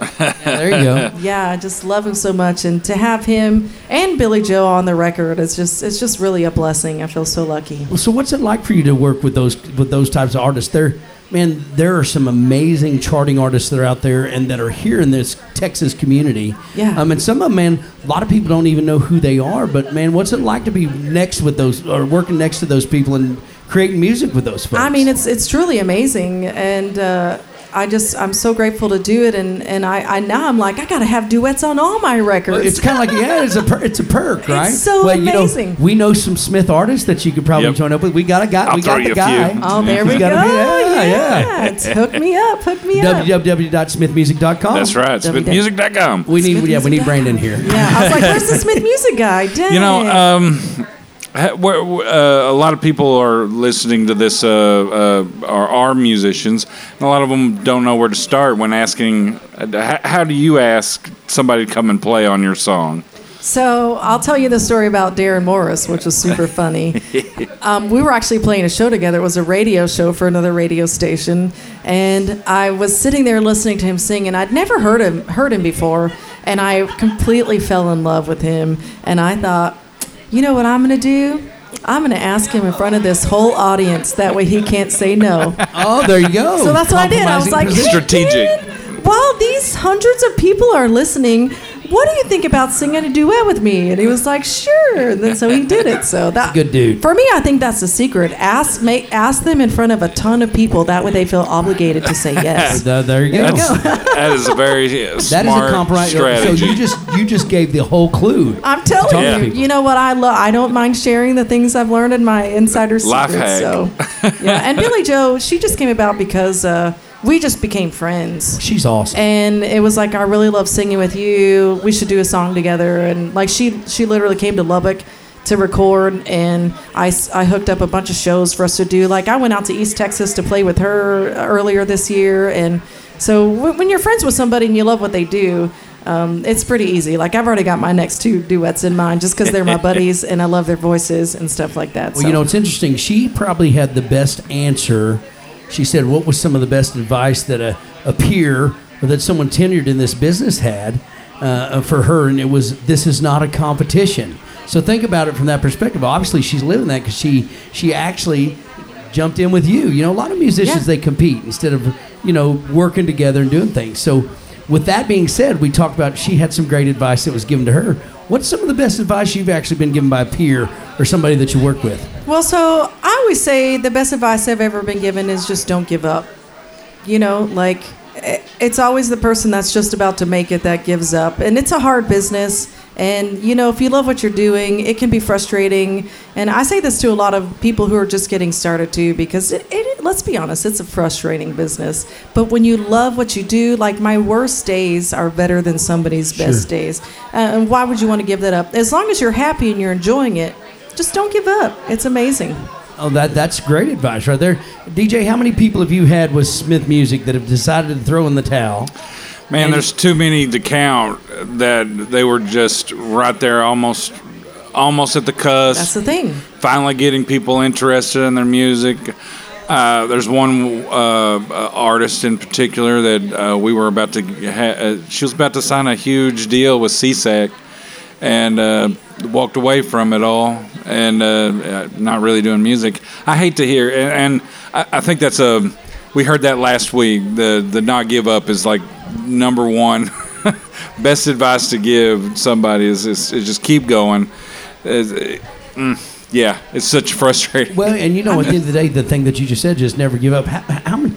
Yeah, there you go. Yeah, I just love him so much, and to have him and Billy Joe on the record, it's just it's just really a blessing. I feel so lucky. Well, so what's it like for you to work with those with those types of artists? There, man, there are some amazing charting artists that are out there and that are here in this Texas community. Yeah. Um, and some of them, man, a lot of people don't even know who they are. But man, what's it like to be next with those or working next to those people and creating music with those folks? I mean, it's it's truly amazing, and uh, I just I'm so grateful to do it, and and I, I now I'm like I gotta have duets on all my records. Well, it's kind of like yeah, it's a per, it's a perk, right? It's so well, You amazing. know, we know some Smith artists that you could probably Yep. join up with. We got a guy. I'll we got the a guy. few. Oh, there He's we go. gotta be- yeah, yeah. yeah. Hook me up, hook me up. www.smithmusic.com. That's right. SmithMusic.com. We need yeah, we need Brandon here. Yeah, I was like, "Where's the Smith music guy?" Dang. You know, um, ha- where- uh, a lot of people are listening to this, uh, uh, are, are musicians, and a lot of them don't know where to start when asking, uh, how do you ask somebody to come and play on your song? So I'll tell you the story about Darren Morris, which was super funny. um, we were actually playing a show together. It was a radio show for another radio station, and I was sitting there listening to him sing, and I'd never heard him heard him before, and I completely fell in love with him. And I thought, you know what I'm gonna do? I'm gonna ask him in front of this whole audience. That way he can't say no. Oh, there you go. So that's what I did. I was like, position. Strategic. "Hey, While these hundreds of people are listening, what do you think about singing a duet with me? And he was like, sure. And then so he did it. So that Good dude. For me, I think that's the secret. Ask make ask them in front of a ton of people. That way they feel obligated to say yes. Uh, there you go. That's, that is a very uh, That is smart a compromise. strategy. So you just you just gave the whole clue. I'm telling Talk to you, people. you know what I love. I don't mind sharing the things I've learned in my insider Life secrets. hack. So, yeah. And Billy Joe, she just came about because uh, we just became friends. She's awesome. and it was like I really love singing with you. We should do a song together. And like she she literally came to Lubbock to record, and I, I hooked up a bunch of shows for us to do. Like I went out to East Texas to play with her earlier this year, and so w- when you're friends with somebody and you love what they do. Um, it's pretty easy. Like I've already got my next two duets in mind, just because they're my buddies and I love their voices and stuff like that. Well, so. you know, it's interesting. She probably had the best answer. She said, "What was some of the best advice that a, a peer or that someone tenured in this business had uh, for her?" And it was, "This is not a competition." So think about it from that perspective. Obviously, she's living that because she she actually jumped in with you. You know, a lot of musicians Yeah. they compete instead of you know working together and doing things. So. With that being said, we talked about she had some great advice that was given to her. What's some of the best advice you've actually been given by a peer or somebody that you work with? Well, so I always say the best advice I've ever been given is just don't give up. You know, like it's always the person that's just about to make it that gives up. And it's a hard business. And, you know, if you love what you're doing, it can be frustrating. And I say this to a lot of people who are just getting started too, because it, it, let's be honest, it's a frustrating business. But when you love what you do, like my worst days are better than somebody's best days. Uh, and why would you want to give that up? As long as you're happy and you're enjoying it, just don't give up. It's amazing. Oh, that that's great advice right there, DJ. How many people have you had with Smith Music that have decided to throw in the towel? Man, And- there's too many to count that they were just right there, almost, almost at the cusp. That's the thing. finally getting people interested in their music. Uh, there's one uh, uh, artist in particular that uh, we were about to. Ha- uh, she was about to sign a huge deal with SESAC, and uh, walked away from it all, and uh, uh, not really doing music. I hate to hear, and, and I, I think that's a. We heard that last week. The the not give up is like number one. Best advice to give somebody is, is, is just keep going. Is- mm, yeah, it's such frustrating. Well, and you know, at the end of the day, the thing that you just said, just never give up. How, how many?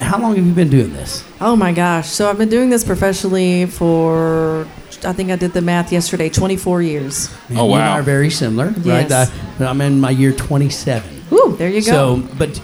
How long have you been doing this? Oh my gosh. So I've been doing this professionally for, I think I did the math yesterday, 24 years. Man, Oh, you and wow. I are very similar, right? Yes. I, I'm in my year 27. Woo, there you go. So, but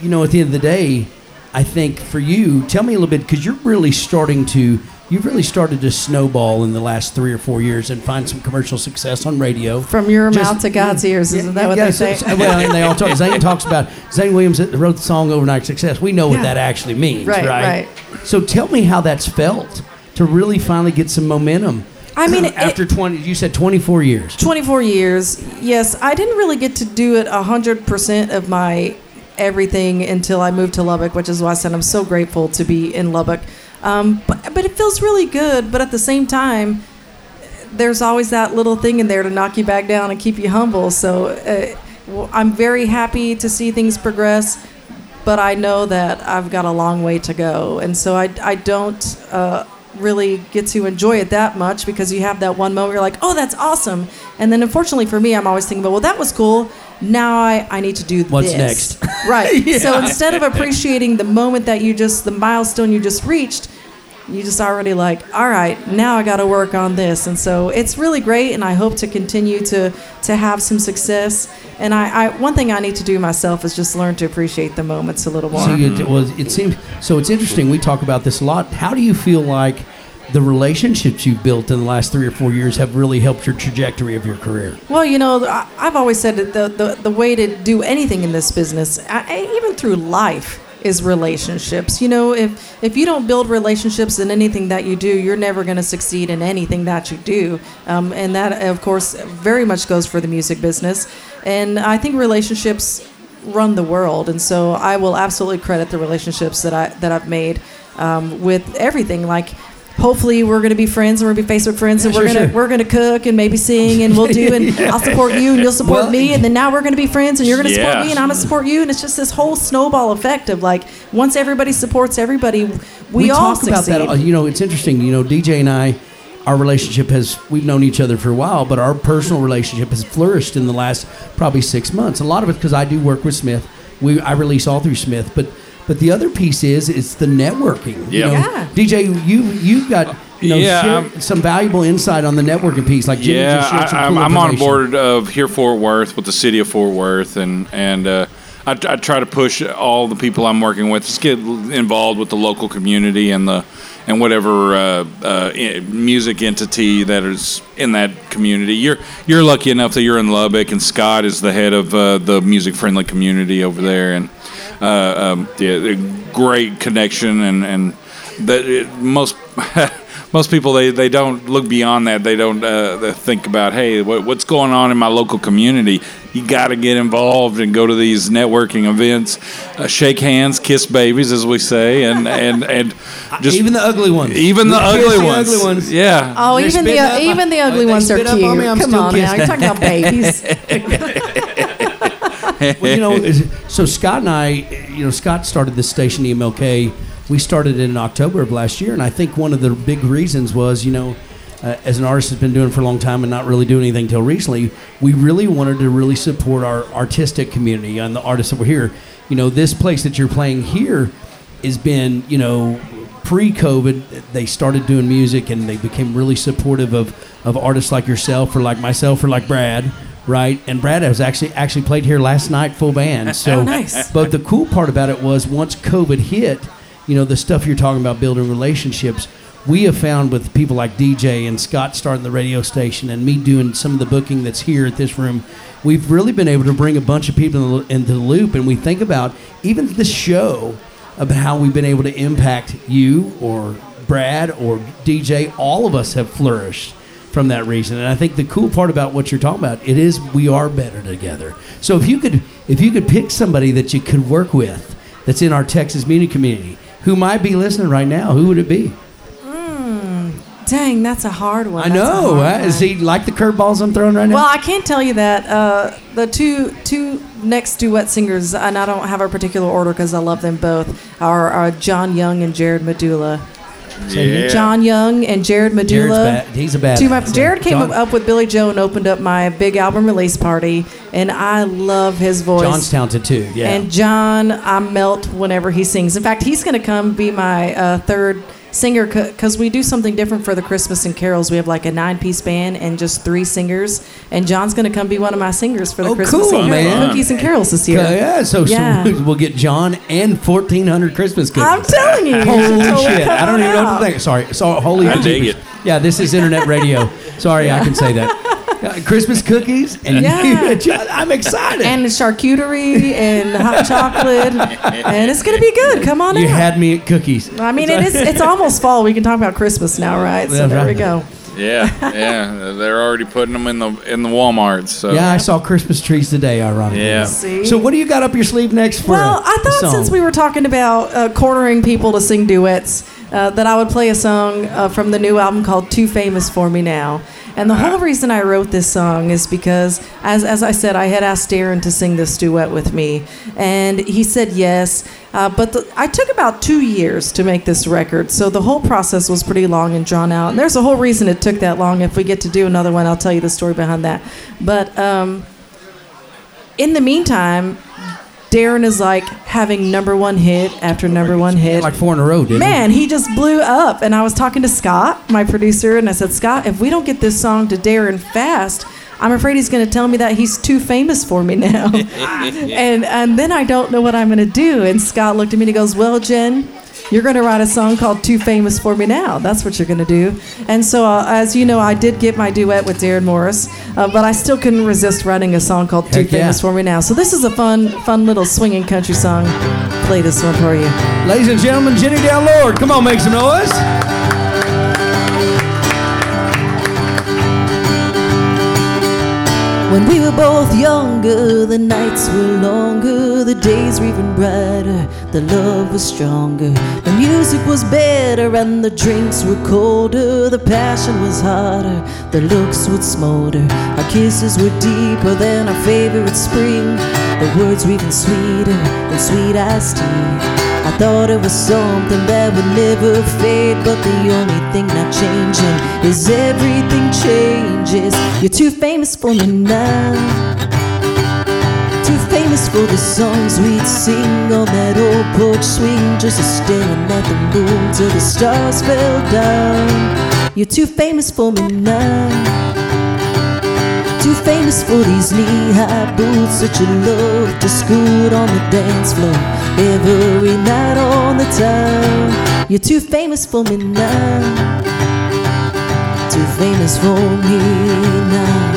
you know, at the end of the day, I think for you, tell me a little bit because you're really starting to, you've really started to snowball in the last three or four years and find some commercial success on radio. From your Just- mouth to God's ears, isn't that what yeah, they so- say? so- well, and they all talk. Zane talks about Zane Williams wrote the song "Overnight Success." We know what that actually means, Right, right? right. So tell me how that's felt to really finally get some momentum. I mean, it- after twenty, you said twenty-four years. 24 years. Yes, I didn't really get to do it 100% of my everything until I moved to Lubbock, which is why I said I'm so grateful to be in Lubbock. Um, but, but it feels really good, but at the same time, there's always that little thing in there to knock you back down and keep you humble. So uh, well, I'm very happy to see things progress, but I know that I've got a long way to go. And so I, I don't uh, really get to enjoy it that much because you have that one moment where you're like, oh, that's awesome. And then unfortunately for me, I'm always thinking, about, well, that was cool. Now I, I need to do the What's this. next? Right. So instead of appreciating the moment that you just, the milestone you just reached, you just already like, all right, now I got to work on this. And so it's really great, and I hope to continue to to have some success. And I, I one thing I need to do myself is just learn to appreciate the moments a little more. So you, well, it seems so. It's interesting. We talk about this a lot. How do you feel like the relationships you've built in the last three or four years have really helped your trajectory of your career? Well, you know, I, I've always said that the, the, the way to do anything in this business, I- even through life, is relationships. You know, if if you don't build relationships in anything that you do, you're never going to succeed in anything that you do. Um, and that, of course, very much goes for the music business. And I think relationships run the world, and so I will absolutely credit the relationships that I that I've made um, with everything. Like, hopefully, we're going to be friends, and we're going to be Facebook friends, and Yeah, we're sure, going to sure. we're going to cook and maybe sing, and we'll do, and I'll support you, and you'll support Well, me, and then now we're going to be friends, and you're going to support Yeah. me, and I'm going to support you, and it's just this whole snowball effect of like once everybody supports everybody, we, all talk about succeed. that. uh, You know, it's interesting. You know, DJ and I, our relationship has we've known each other for a while, but our personal relationship has flourished in the last probably six months. A lot of it because I do work with Smith. We I release all through Smith, but but the other piece is it's the networking. You Yeah. know, Yeah. DJ, you you got you know Yeah, some valuable insight on the networking piece. Like Jimmy yeah, just I, cool I'm on board of here Fort Worth with the city of Fort Worth, and and uh, I, I try to push all the people I'm working with to get involved with the local community and the and whatever uh, uh, music entity that is in that community. You're you're lucky enough that you're in Lubbock, and Scott is the head of uh, the music friendly community over there, and um, yeah, great connection, and and that it, most. most people they, they don't look beyond that. They don't uh, they think about hey what, what's going on in my local community. You got to get involved and go to these networking events, uh, shake hands, kiss babies, as we say, and and and just even the ugly ones. even the We ugly the ones. ugly ones. Yeah. Oh, They're even the up. even the Uh, ugly ones are cute. on me, I'm Come still on now, you're talking about babies. Well, you know, so Scott and I, you know, Scott started this station, EMLK. We started in October of last year, and I think one of the big reasons was, you know, uh, as an artist has been doing for a long time and not really doing anything until recently, we really wanted to really support our artistic community and the artists that were here. You know, this place that you're playing here, has been, you know, pre-COVID, they started doing music and they became really supportive of, of artists like yourself or like myself or like Brad, right? And Brad has actually actually played here last night full band. Oh, so, Oh, nice. but the cool part about it was once COVID hit, you know, the stuff you're talking about building relationships. We have found with people like DJ and Scott starting the radio station and me doing some of the booking that's here at this room, we've really been able to bring a bunch of people into the loop. And we think about even the show about how we've been able to impact you or Brad or DJ. All of us have flourished from that reason. And I think the cool part about what you're talking about, it is we are better together. So if you could if you could pick somebody that you could work with that's in our Texas music community who might be listening right now, who would it be? Dang, that's a hard one. I That's know. one. Is he like the curveballs I'm throwing right now? Well, I can't tell you that. Uh, the two two next duet singers, and I don't have a particular order because I love them both, are, are John Young and Jared Medulla. Yeah. John Young and Jared Medulla. bad. He's a bad. My, Jared came John- up with Billy Joe and opened up my big album release party, and I love his voice. John's talented too. Yeah. And John, I melt whenever he sings. In fact, he's going to come be my uh, third singer because we do something different for the Christmas and carols. We have like a nine-piece band and just three singers, and John's going to come be one of my singers for the Oh, Christmas cool, and man. Cookies and carols this year. Yeah, so, so we'll get John and 1,400 Christmas cookies. I'm telling you, you Holy shit! I don't even know what to think. Sorry, so holy. I dig jeepers. it. Yeah, this is internet radio. Sorry, I can say that. Uh, Christmas cookies and Yeah. John, I'm excited. And the charcuterie and hot chocolate, and it's going to be good. Come on you out. had me at cookies. I mean, it is. It's almost fall. We can talk about Christmas now, right? So That's there we go. Yeah, yeah. They're already putting them in the in the WalMarts. So Yeah, I saw Christmas trees today. Ironically. Yeah. See? So what do you got up your sleeve next for? Well, a- I a thought song? since we were talking about uh, cornering people to sing duets, uh, that I would play a song uh, from the new album called "Too Famous for Me Now." And the whole reason I wrote this song is because, as, as I said, I had asked Darren to sing this duet with me, and he said yes. Uh, but the, I took about two years to make this record, so the whole process was pretty long and drawn out. And there's a whole reason it took that long. If we get to do another one, I'll tell you the story behind that. But um, in the meantime, Darren is like having number one hit after number one hit. like four in a row, didn't Man, he just blew up. And I was talking to Scott, my producer, and I said, Scott, if we don't get this song to Darren fast, I'm afraid he's going to tell me that he's too famous for me now. and and then I don't know what I'm going to do. And Scott looked at me and he goes, Well, Jen, you're going to write a song called Too Famous for Me Now. That's what you're going to do. And so, uh, as you know, I did get my duet with Darren Morris, uh, but I still couldn't resist writing a song called Too Heck yeah. Famous for Me Now. So, this is a fun, fun little swinging country song. Play this one for you. Ladies and gentlemen, Jenni Dale Lord, come on, make some noise. When we were both younger, the nights were longer, the days were even brighter, the love was stronger, the music was better, and the drinks were colder, the passion was hotter, the looks would smolder, our kisses were deeper than our favorite spring, the words were even sweeter than sweet iced tea. I thought it was something that would never fade, but the only thing not changing is everything changes. You're too famous for me now. Too famous for the songs we'd sing on that old porch swing, just a staring at the moon till the stars fell down. You're too famous for me now. Too famous for these knee-high boots that you love to scoot on the dance floor every night on the town. You're too famous for me now. Too famous for me now.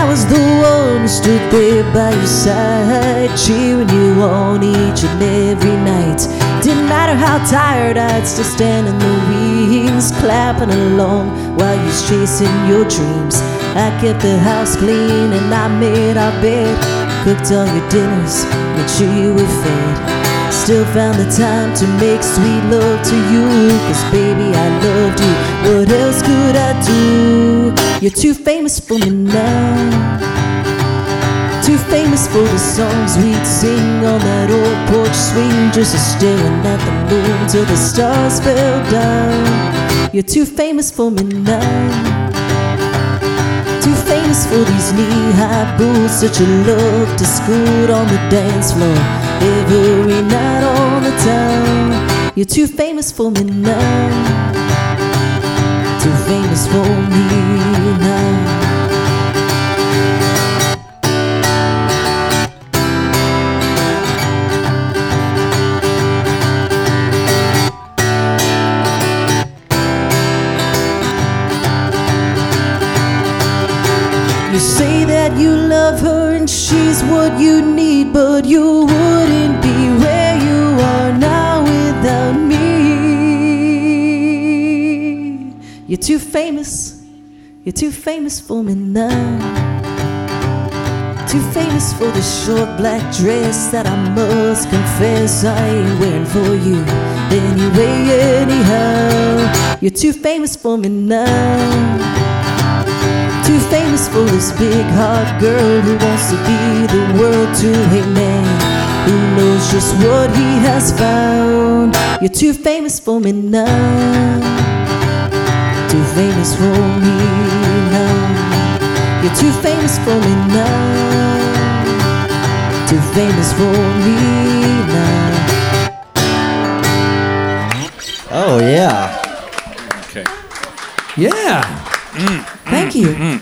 I was the one who stood there by your side, cheering you on each and every night. Didn't matter how tired, I'd still stand in the wings, clapping along while you was chasing your dreams. I kept the house clean and I made our bed, cooked all your dinners, made sure you were fed. Still found the time to make sweet love to you. Cause baby, I loved you. What else could I do? You're too famous for me now. For the songs we'd sing on that old porch swing. Just a staring at the moon till the stars fell down. You're too famous for me now. Too famous for these knee-high boots that you love to scoot on the dance floor every night all the time. You're too famous for me now. Too famous for me now. You say that you love her and she's what you need, but you wouldn't be where you are now without me. You're too famous, you're too famous for me now. Too famous for the short black dress that I must confess I ain't wearing for you. Anyway, anyhow, you're too famous for me now. Too famous for this big hot girl who wants to be the world to a man who knows just what he has found. You're too famous for me now. Too famous for me now. You're too famous for me now. Too famous for me now. Oh yeah. Okay. Yeah. Mm. Thank you.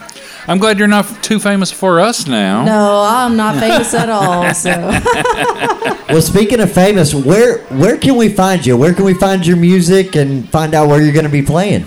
I'm glad you're not too famous for us now. No, I'm not famous at all. So Well, speaking of famous, where where can we find you? Where can we find your music and find out where you're going to be playing?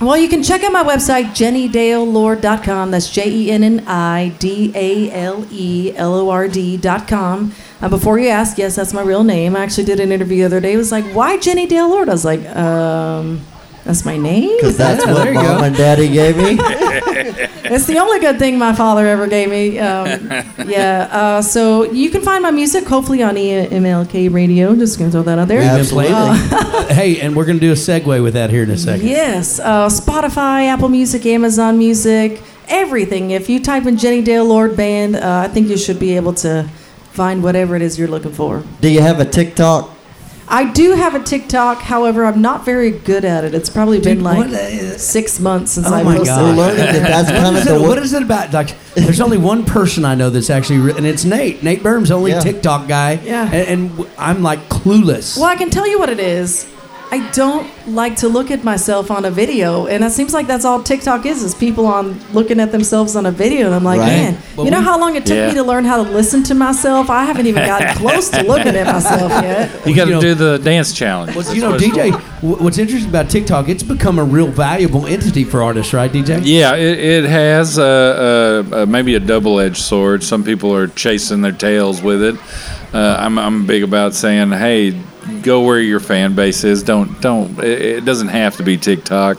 Well, you can check out my website, jennidalelord.com. That's J E N N I D A L E L O R D.com. Uh, before you ask, yes, that's my real name. I actually did an interview the other day. It was like, why Jenni Dale Lord? I was like, um, that's my name? Because that's Yeah, what there mom go. and daddy gave me. It's the only good thing my father ever gave me. Um, yeah. Uh, so you can find my music hopefully on E EMLK Radio. Just going to throw that out there. Absolutely. playing it. hey, and we're going to do a segue with that here in a second. Yes, uh, Spotify, Apple Music, Amazon Music, everything. If you type in Jenni Dale Lord Band, uh, I think you should be able to find whatever it is you're looking for. Do you have a TikTok? I do have a TikTok, however, I'm not very good at it. It's probably been Dude, like what is- six months since Oh I my posted. God. We're learning that that's kind is, of it, what is it about? Like, there's only one person I know that's actually, re- and it's Nate. Nate Berm's the only Yeah. TikTok guy. Yeah. And, and w- I'm like clueless. Well, I can tell you what it is. I don't like to look at myself on a video, and it seems like that's all TikTok is: is people on looking at themselves on a video. And I'm like, Right. man, Well, you know we- how long it took Yeah. me to learn how to listen to myself? I haven't even gotten close to looking at myself yet. You got to You know- do the dance challenge. Well, you know, DJ, what's interesting about TikTok, it's become a real valuable entity for artists, right, DJ? Yeah, it, it has uh, uh, uh, maybe a double-edged sword. Some people are chasing their tails with it. Uh, I'm, I'm big about saying, hey, go where your fan base is. Don't don't. It, it doesn't have to be TikTok.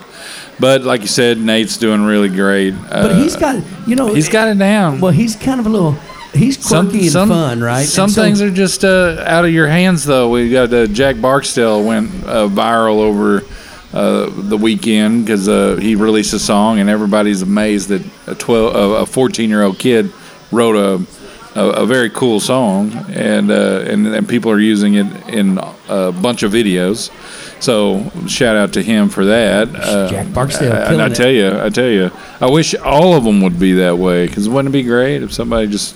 But like you said, Nate's doing really great. Uh, But he's got, you know, he's got it down. Well, he's kind of a little, he's quirky and fun, right? Some so- things are just uh, out of your hands, though. We got uh, Jack Barksdale went uh, viral over uh, the weekend because uh, he released a song, and everybody's amazed that a twelve, uh, a fourteen-year-old kid wrote a, a a very cool song, and uh, and and people are using it in a bunch of videos. So shout out to him for that. Uh, Jack Barksdale and killing I it. tell you, I tell you, I wish all of them would be that way because wouldn't it be great if somebody just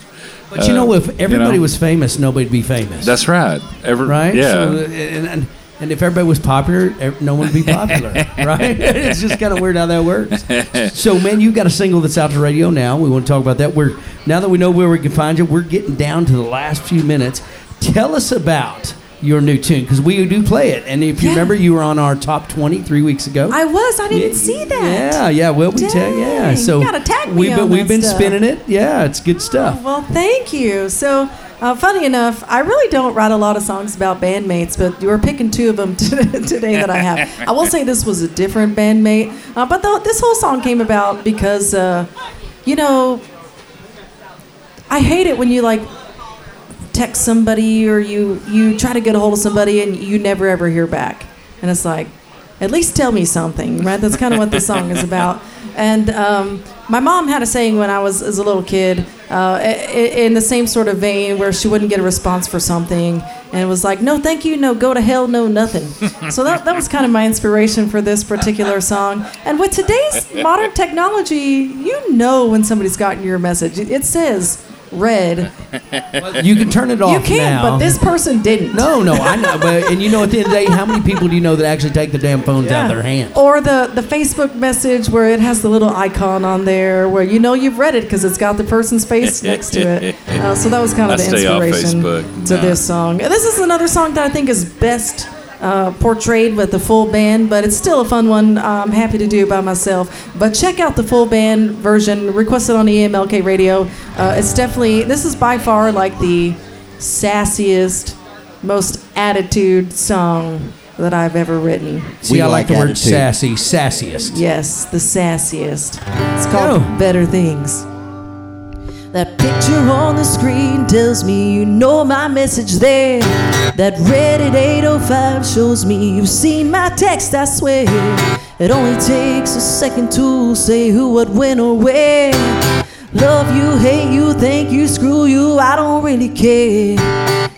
But you know, uh, if everybody know? was famous, nobody'd be famous. That's right. Every, right. Yeah. So, and, and, and if everybody was popular, no one would be popular, right? it's just kind of weird how that works. So, man, you've got a single that's out to radio now. We want to talk about that. We're now that we know where we can find you, we're getting down to the last few minutes. Tell us about your new tune because we do play it. And if you Yeah. remember, you were on our top twenty three weeks ago. I was. I didn't Yeah, see that. Yeah, yeah. Well, we tell yeah. Dang, So you gotta tag me we've been on we've been stuff. spinning it. Yeah, it's good stuff. Oh, well, thank you. So, uh, funny enough, I really don't write a lot of songs about bandmates, but you were picking two of them today that I have. I will say this was a different bandmate, uh, but the, this whole song came about because, uh, you know, I hate it when you like text somebody or you you try to get a hold of somebody and you never ever hear back, and it's like, at least tell me something, right? That's kind of what the song is about. And um, my mom had a saying when I was as a little kid, uh, in the same sort of vein, where she wouldn't get a response for something, and it was like, "No, thank you, no, go to hell, no, nothing." so that, that was kind of my inspiration for this particular song. And with today's modern technology, you know when somebody's gotten your message. It says read. You can turn it off You can, now. but this person didn't. No, no, I know. But and you know, at the end of the day, how many people do you know that actually take the damn phones out of their hands? Or the, the Facebook message where it has the little icon on there where you know you've read it because it's got the person's face next to it. Uh, so that was kind of I the inspiration Facebook. to Nah. this song. And this is another song that I think is best uh, portrayed with the full band, but it's still a fun one. I'm happy to do by myself. But check out the full band version requested on EMLK Radio. Uh, it's definitely, this is by far like the sassiest, most attitude song that I've ever written. See, We I like, like the word attitude. sassy, sassiest. Yes, the sassiest. It's called Oh. Better Things. That picture on the screen tells me you know my message there. That Reddit 805 shows me you've seen my text, I swear. It only takes a second to say who, what, when, or where. Love you, hate you, thank you, screw you, I don't really care.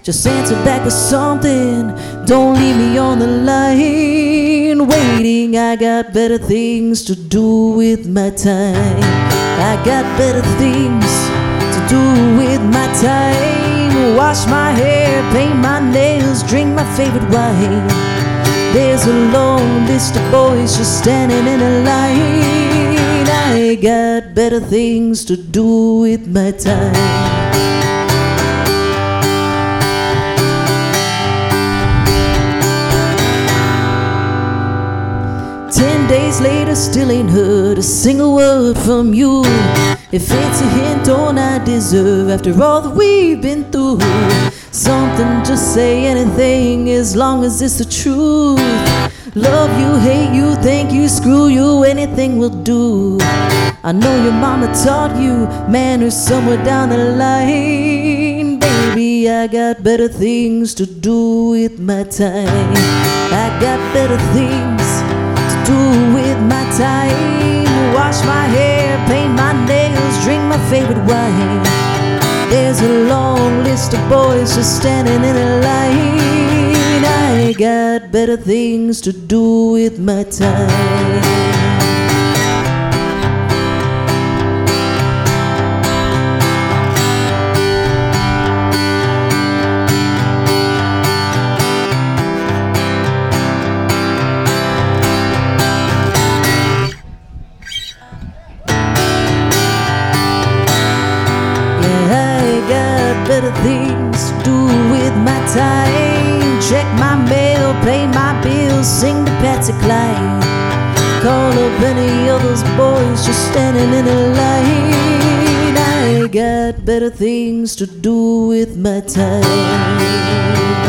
Just answer back with something. Don't leave me on the line waiting. I got better things to do with my time. I got better things with my time. Wash my hair, paint my nails, drink my favorite wine. There's a long list of boys just standing in a line. I got better things to do with my time. Ten days later, still ain't heard a single word from you. If it's a hint, don't I deserve after all that we've been through? Something, just say anything as long as it's the truth. Love you, hate you, thank you, screw you, anything will do. I know your mama taught you manners somewhere down the line. Baby, I got better things to do with my time. I got better things to do with my time. Wash my hair, paint my nails, favorite wine. There's a long list of boys just standing in a line. I got better things to do with my time. Standing in a line. I got better things to do with my time.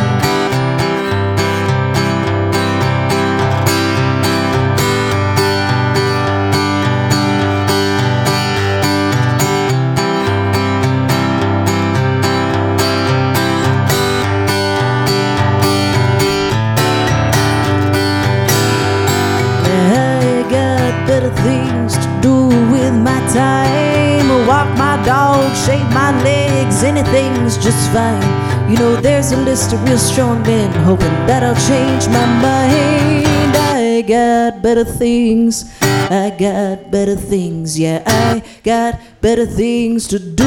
Just fine. You know, there's a list of real strong men hoping that I'll change my mind. I got better things. I got better things. Yeah, I got better things to do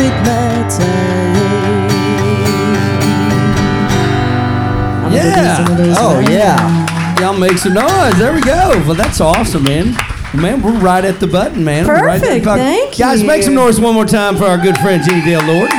with my time. I'm Yeah. some of those Oh right yeah. Y'all make some noise. There we go. Well, that's awesome, man. Man, we're right at the button, man. We're right at the Perfect. button. Thank Guys, make some noise one more time for our good friend Jenni Dale Lord.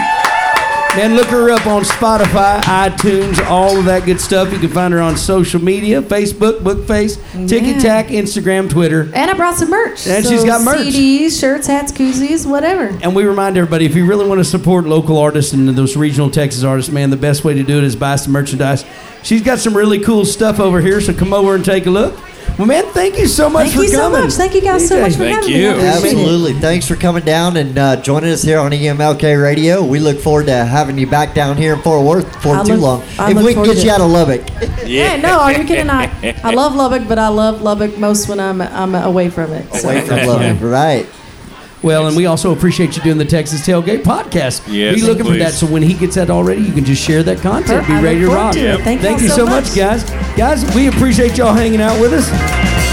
Man, look her up on Spotify, iTunes, all of that good stuff. You can find her on social media Facebook, Bookface, Yeah. Tack, Instagram, Twitter. And I brought some merch. And she's got merch. CDs, shirts, hats, koozies, whatever. And we remind everybody if you really want to support local artists and those regional Texas artists, man, the best way to do it is buy some merchandise. She's got some really cool stuff over here, so come over and take a look. Well, man, thank you so much Thank for you so coming. much. Thank you guys so much for Thank having you. me. I appreciate it. Absolutely. Thanks for coming down and uh, joining us here on EMLK Radio. We look forward to having you back down here in Fort Worth for I too look- long. I if look we can forward get to you it. out of Lubbock. Yeah, no, are you kidding? I, I love Lubbock, but I love Lubbock most when I'm I'm away from it. So. Away from Lubbock, right? Well, and we also appreciate you doing the Texas Tailgate podcast. Yes, Be looking for that. So when he gets that already, you can just share that content. Be I ready to rock. to it. Thank y'all you so so much, much. guys. Guys, we appreciate y'all hanging out with us.